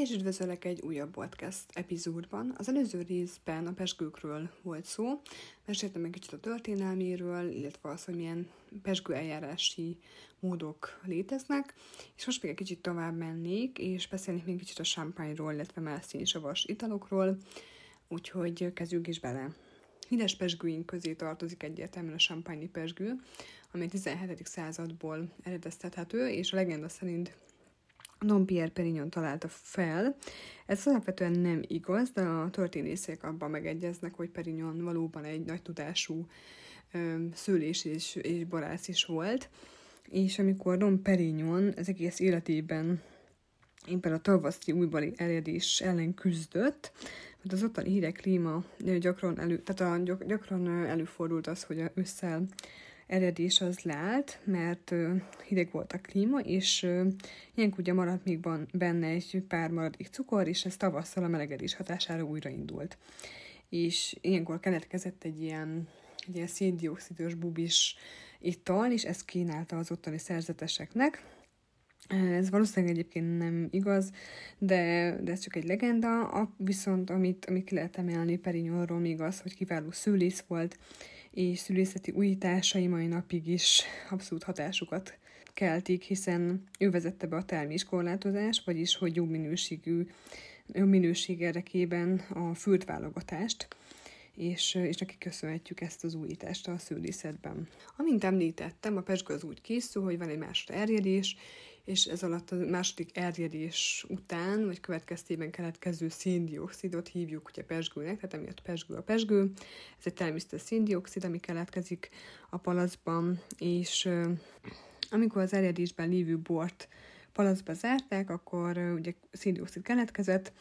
és üdvözöllek egy újabb podcast epizódban. Az előző részben a pesgőkről volt szó, meséltem egy kicsit a történelméről, illetve az, hogy milyen pesgő eljárási módok léteznek, és most még egy kicsit tovább mennék, és beszélnék még kicsit a champagne-ról, illetve más színsavas italokról, úgyhogy kezdjük is bele. Híres pesgőink közé tartozik egyértelműen a champagne pesgő, ami 17. századból eredeztethető, és a legenda szerint Don Pierre Perignon találta fel. Ez alapvetően nem igaz, de a történészek abban megegyeznek, hogy Perignon valóban egy nagy tudású szőlés és, és borász is volt. És amikor Don Perignon az egész életében éppen a tavaszi újbali eredés ellen küzdött, mert az ottani hírek klíma gyakran, elő, tehát a, gyakran előfordult az, hogy ősszel eredés az leállt, mert hideg volt a klíma, és ilyenkor ugye maradt még benne egy pár maradék cukor, és ez tavasszal a melegedés hatására újraindult. És ilyenkor keletkezett egy ilyen, egy ilyen széndiokszidos bubis ital, és ezt kínálta az ottani szerzeteseknek, ez valószínűleg egyébként nem igaz, de, de ez csak egy legenda, a, viszont amit, amit ki lehet emelni Perignonról még az, hogy kiváló szülész volt, és szülészeti újításai mai napig is abszolút hatásukat keltik, hiszen ő vezette be a terméskorlátozást, vagyis hogy jobb minőségű, jobb minőség érdekében a fürtválogatást, és, és neki köszönhetjük ezt az újítást a szülészetben. Amint említettem, a pesgő az úgy készül, hogy van egy másod erjedés, és ez alatt a második erjedés után, vagy következtében keletkező széndiokszidot hívjuk ugye pesgőnek, tehát emiatt pesgő a pesgő. Ez egy természetes széndiokszid, ami keletkezik a palacban, és amikor az erjedésben lévő bort palacba zárták, akkor ugye széndiokszid keletkezett,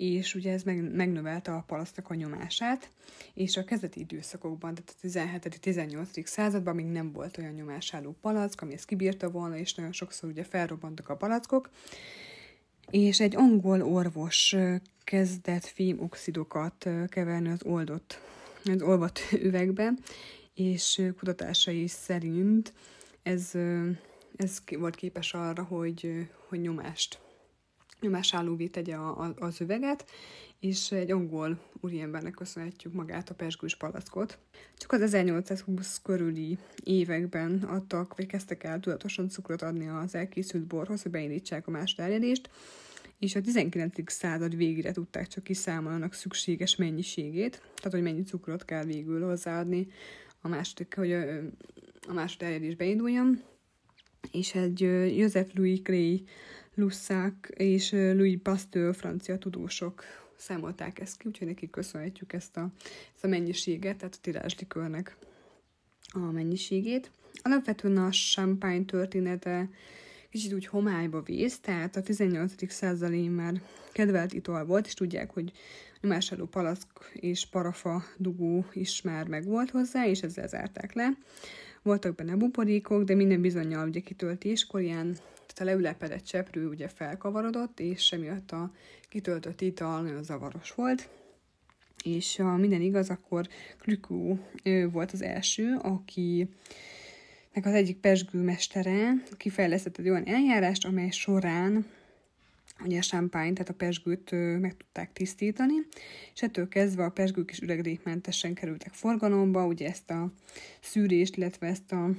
és ugye ez meg, megnövelte a palasztak a nyomását, és a kezdeti időszakokban, tehát a 17.-18. században még nem volt olyan nyomásálló palack, ami ezt kibírta volna, és nagyon sokszor ugye felrobbantak a palackok, és egy angol orvos kezdett fémoxidokat keverni az oldott, az olvat üvegbe, és kutatásai szerint ez, ez volt képes arra, hogy, hogy nyomást nyomásállóvé tegye a, a, az üveget, és egy angol úriembernek köszönhetjük magát a pesgős palackot. Csak az 1820 körüli években adtak, vagy kezdtek el tudatosan cukrot adni az elkészült borhoz, hogy beindítsák a más terjedést, és a 19. század végére tudták csak kiszámolni annak szükséges mennyiségét, tehát hogy mennyi cukrot kell végül hozzáadni a második, hogy a, a második eljárás beinduljon. És egy Joseph Louis Gray Lussac és Louis Pasteur francia tudósok számolták ezt ki, úgyhogy neki köszönhetjük ezt a, ezt a mennyiséget, tehát a tirázslikörnek a mennyiségét. Alapvetően a champagne története kicsit úgy homályba vész, tehát a 18. századi már kedvelt ital volt, és tudják, hogy nyomásadó palack és parafa dugó is már megvolt hozzá, és ezzel zárták le. Voltak benne buborékok, de minden bizonyal ugye kitöltéskor ilyen a leülepedett cseprő ugye felkavarodott, és emiatt a kitöltött ital nagyon zavaros volt. És ha minden igaz, akkor Krükó volt az első, aki nek az egyik pesgőmestere kifejlesztett egy olyan eljárást, amely során ugye a champagne, tehát a pesgőt meg tudták tisztítani, és ettől kezdve a pesgők is üregrékmentesen kerültek forgalomba, ugye ezt a szűrést, illetve ezt a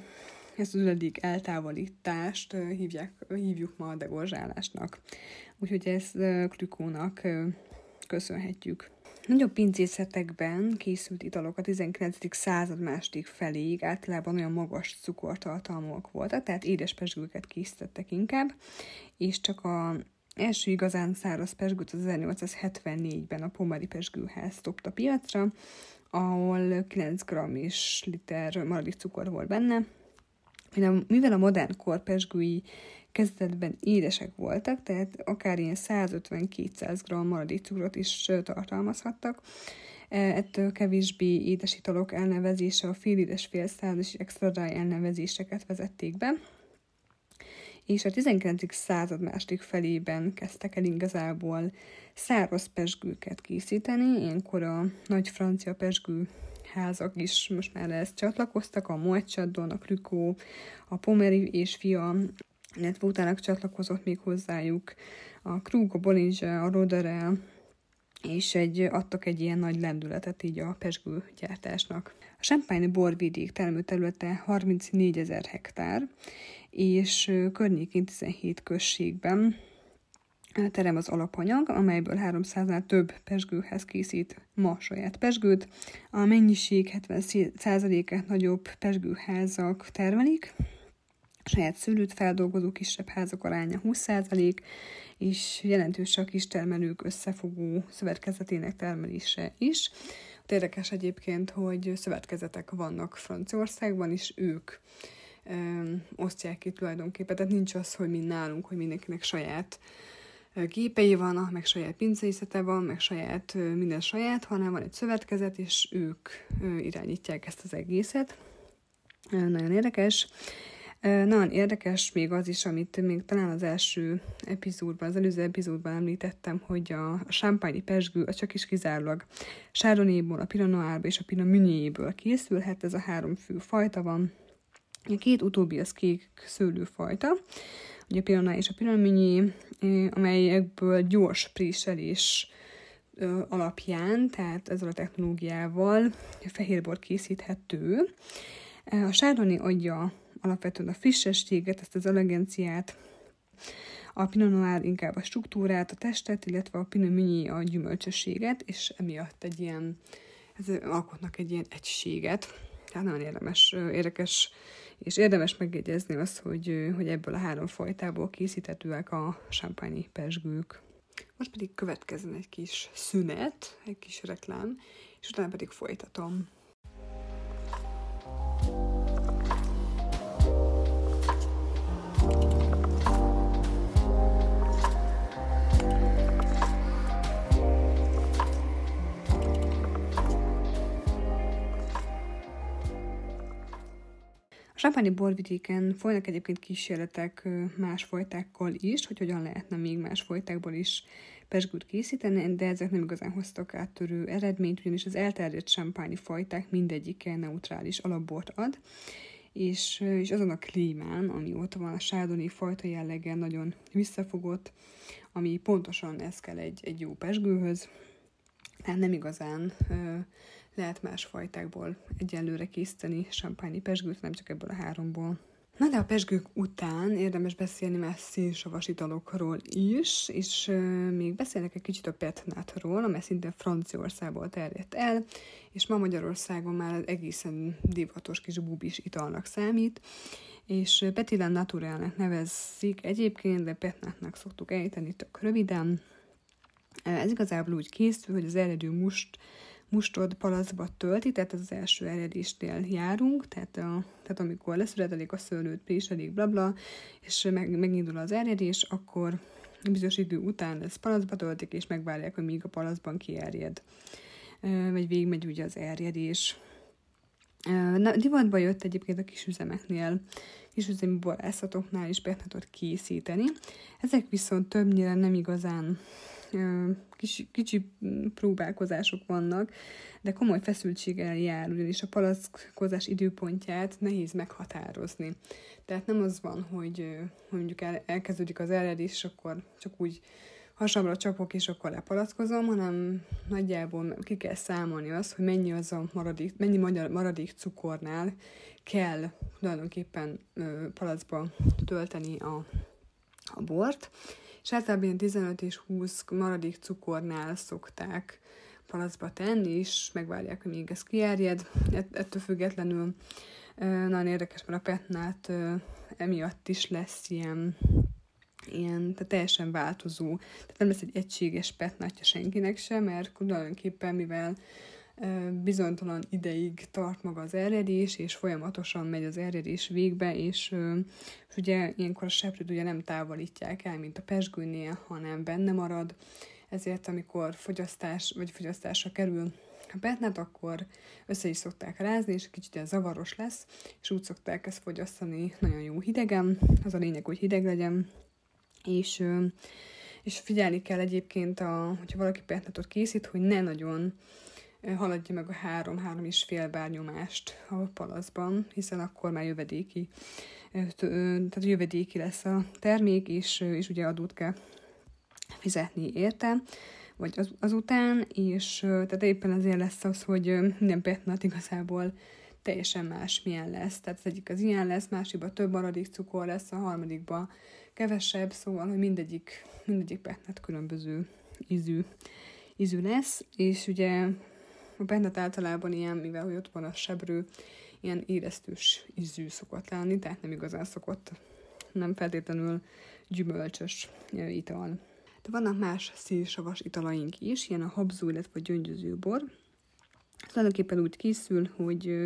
ezt az üledék eltávolítást hívják, hívjuk ma a degorzsálásnak. Úgyhogy ezt Krükónak köszönhetjük. Nagyobb pincészetekben készült italok a 19. század második feléig általában olyan magas cukortartalmúak voltak, tehát édes pesgőket készítettek inkább, és csak a első igazán száraz pesgőt az 1874-ben a Pomari pesgőház dobta piacra, ahol 9 g és liter maradék cukor volt benne, mivel a modern kor pesgői kezdetben édesek voltak, tehát akár ilyen 150-200 g maradék cukrot is tartalmazhattak, e, ettől kevésbé édes italok elnevezése a félidés, félszáz és extra dry elnevezéseket vezették be, és a 19. század második felében kezdtek el igazából száraz pesgőket készíteni, ilyenkor a nagy francia pesgő házak is most már ezt csatlakoztak, a Moetchadon, a Krükó, a Pomeri és fia illetve utána csatlakozott még hozzájuk a Krug, a Bollinger, a Roderel, és egy, adtak egy ilyen nagy lendületet így a pesgő gyártásnak. A Champagne borvidék termőterülete 34 ezer hektár, és környékén 17 községben terem az alapanyag, amelyből 300-nál több pesgőhez készít ma saját pesgőt. A mennyiség 70%-át nagyobb pesgőházak termelik, saját szülőt feldolgozó kisebb házak aránya 20%, és jelentős a kistermelők összefogó szövetkezetének termelése is. Érdekes egyébként, hogy szövetkezetek vannak Franciaországban, és ők ö, osztják ki tulajdonképpen. Tehát nincs az, hogy mi nálunk, hogy mindenkinek saját gépei vannak, meg saját pincészete van, meg saját, minden saját, hanem van egy szövetkezet, és ők irányítják ezt az egészet. Nagyon érdekes. Nagyon érdekes még az is, amit még talán az első epizódban, az előző epizódban említettem, hogy a, a champagne pesgő a csak is kizárólag Chardonnayból, a Pinot Noirból és a Pinot Meunierból készülhet, ez a három fő fajta van. A két utóbbi az kék szőlőfajta, ugye a Noir és a Meunier, amelyekből gyors préselés alapján, tehát ezzel a technológiával fehérbor készíthető. A Chardonnay adja alapvetően a frissességet, ezt az elegenciát, a Pinot Noir inkább a struktúrát, a testet, illetve a Pinot Meunier a gyümölcsösséget, és emiatt egy ilyen, ez alkotnak egy ilyen egységet. Tehát nagyon érdemes, érdekes, és érdemes megjegyezni azt, hogy, hogy ebből a három fajtából készíthetőek a champagne pesgők. Most pedig következzen egy kis szünet, egy kis reklám, és utána pedig folytatom. Champagne borvidéken folynak egyébként kísérletek más fajtákkal is, hogy hogyan lehetne még más fajtákból is pesgőt készíteni, de ezek nem igazán hoztak áttörő eredményt, ugyanis az elterjedt champagne fajták mindegyike neutrális alapbort ad, és, és azon a klímán, ami ott van, a sárdoni fajta jelleggel nagyon visszafogott, ami pontosan ez kell egy, egy jó pesgőhöz, tehát nem igazán lehet más fajtákból egyelőre készíteni champagne pesgőt, nem csak ebből a háromból. Na de a pesgők után érdemes beszélni már szénsavas italokról is, és euh, még beszélnek egy kicsit a petnátról, amely szintén Franciaországból terjedt el, és ma Magyarországon már egészen divatos kis bubis italnak számít, és Petilan Naturelnek nevezzik egyébként, de petnátnak szoktuk ejteni tök röviden. Ez igazából úgy készül, hogy az eredő must mustod palacba tölti, tehát ez az első eredésnél járunk, tehát, a, tehát amikor leszületelik a szőlőt, préselik, blabla, és meg, megindul az eredés, akkor bizonyos idő után ez palacba töltik, és megvárják, hogy míg a palacban kierjed. Vagy végigmegy ugye az erjedés. Na, divatba jött egyébként a kisüzemeknél, kisüzemi borászatoknál is betnatot készíteni. Ezek viszont többnyire nem igazán kicsi, kicsi próbálkozások vannak, de komoly feszültséggel jár, ugyanis a palackozás időpontját nehéz meghatározni. Tehát nem az van, hogy, hogy mondjuk el, elkezdődik az eredés, és akkor csak úgy hasamra csapok, és akkor lepalackozom, hanem nagyjából ki kell számolni azt, hogy mennyi az a maradék, mennyi maradék cukornál kell tulajdonképpen palacba tölteni a, a bort, és általában 15 és 20 maradék cukornál szokták palacba tenni, és megvárják, még ez kiárjed. Ett- ettől függetlenül nagyon érdekes, mert a petnát emiatt is lesz ilyen, ilyen tehát teljesen változó. Tehát nem lesz egy egységes petnátja senkinek sem, mert tulajdonképpen, mivel bizonytalan ideig tart maga az eredés, és folyamatosan megy az eredés végbe, és, és ugye ilyenkor a seprőt ugye nem távolítják el, mint a pesgőnél, hanem benne marad, ezért amikor fogyasztás, vagy fogyasztásra kerül a petnát, akkor össze is szokták rázni, és kicsit ilyen zavaros lesz, és úgy szokták ezt fogyasztani nagyon jó hidegen, az a lényeg, hogy hideg legyen, és, és figyelni kell egyébként, a, hogyha valaki petnátot készít, hogy ne nagyon haladja meg a három-három és fél bárnyomást a palaszban, hiszen akkor már jövedéki, tehát jövedéki lesz a termék, és, és ugye adót kell fizetni érte, vagy az, azután, és tehát éppen azért lesz az, hogy minden petnat igazából teljesen más milyen lesz. Tehát az egyik az ilyen lesz, másikban több maradék cukor lesz, a harmadikban kevesebb, szóval, hogy mindegyik, mindegyik petnat különböző ízű, ízű lesz, és ugye petnat általában ilyen, mivel hogy ott van a sebrő, ilyen éreztős ízű szokott lenni, tehát nem igazán szokott, nem feltétlenül gyümölcsös ital. De vannak más színsavas italaink is, ilyen a habzó, illetve a gyöngyöző bor. Tulajdonképpen úgy készül, hogy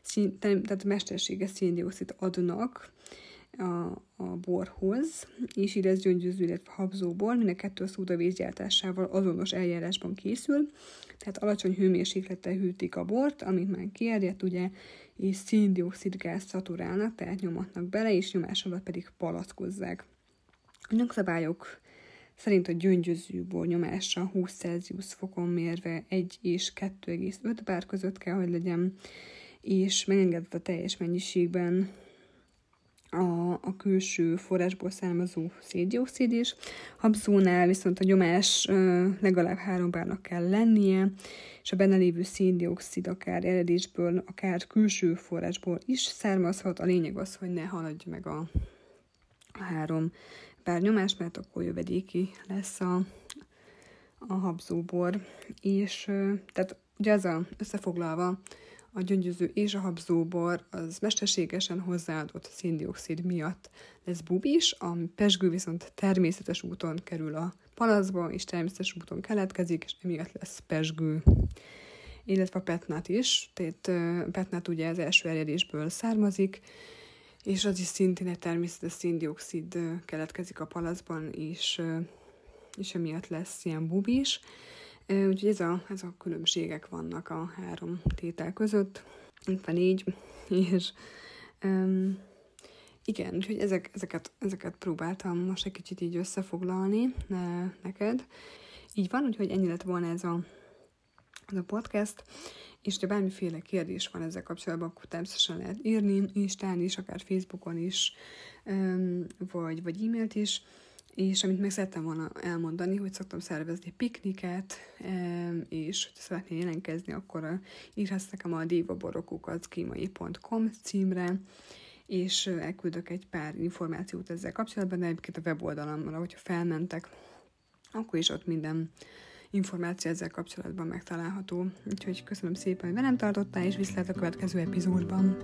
szín, tehát mesterséges széndiokszid adnak a, a borhoz, és így ez gyöngyöző, illetve habzóból, mind a kettő a szódavíz gyártásával azonos eljárásban készül, tehát alacsony hőmérséklettel hűtik a bort, amit már kierjedt, ugye, és széndiokszid gáz szaturálnak, tehát nyomatnak bele, és nyomás alatt pedig palackozzák. A nyugszabályok szerint a gyöngyöző bor nyomása 20 Celsius fokon mérve 1 és 2,5 bár között kell, hogy legyen, és megengedett a teljes mennyiségben a, a külső forrásból származó széndiokszid is. Habzónál viszont a nyomás legalább három bárnak kell lennie, és a benne lévő széndiokszid akár eredésből, akár külső forrásból is származhat. A lényeg az, hogy ne haladja meg a, a három bár nyomás, mert akkor jövedéki lesz a, a habzóbor. És tehát ugye az a összefoglalva, a gyöngyöző és a habzóbor az mesterségesen hozzáadott széndiokszid miatt lesz bubis, a pesgő viszont természetes úton kerül a palaszba, és természetes úton keletkezik, és emiatt lesz pesgő. Illetve a petnát is, tehát petnát ugye az első erjedésből származik, és az is szintén egy természetes széndiokszid keletkezik a palaszban, és, és emiatt lesz ilyen bubis. Úgyhogy ez a, ez a különbségek vannak a három tétel között, itt van négy, és um, igen, úgyhogy ezek, ezeket, ezeket próbáltam most egy kicsit így összefoglalni ne, neked. Így van, úgyhogy ennyi lett volna ez a, ez a podcast, és ha bármiféle kérdés van ezzel kapcsolatban, akkor természetesen lehet írni, Instán is, akár Facebookon is, um, vagy, vagy e-mailt is és amit meg szerettem volna elmondani, hogy szoktam szervezni pikniket, és ha szeretnél jelentkezni, akkor írhatsz nekem a divaborokukat.gmail.com címre, és elküldök egy pár információt ezzel kapcsolatban, de egyébként a weboldalamra, hogyha felmentek, akkor is ott minden információ ezzel kapcsolatban megtalálható. Úgyhogy köszönöm szépen, hogy velem tartottál, és viszlát a következő epizódban.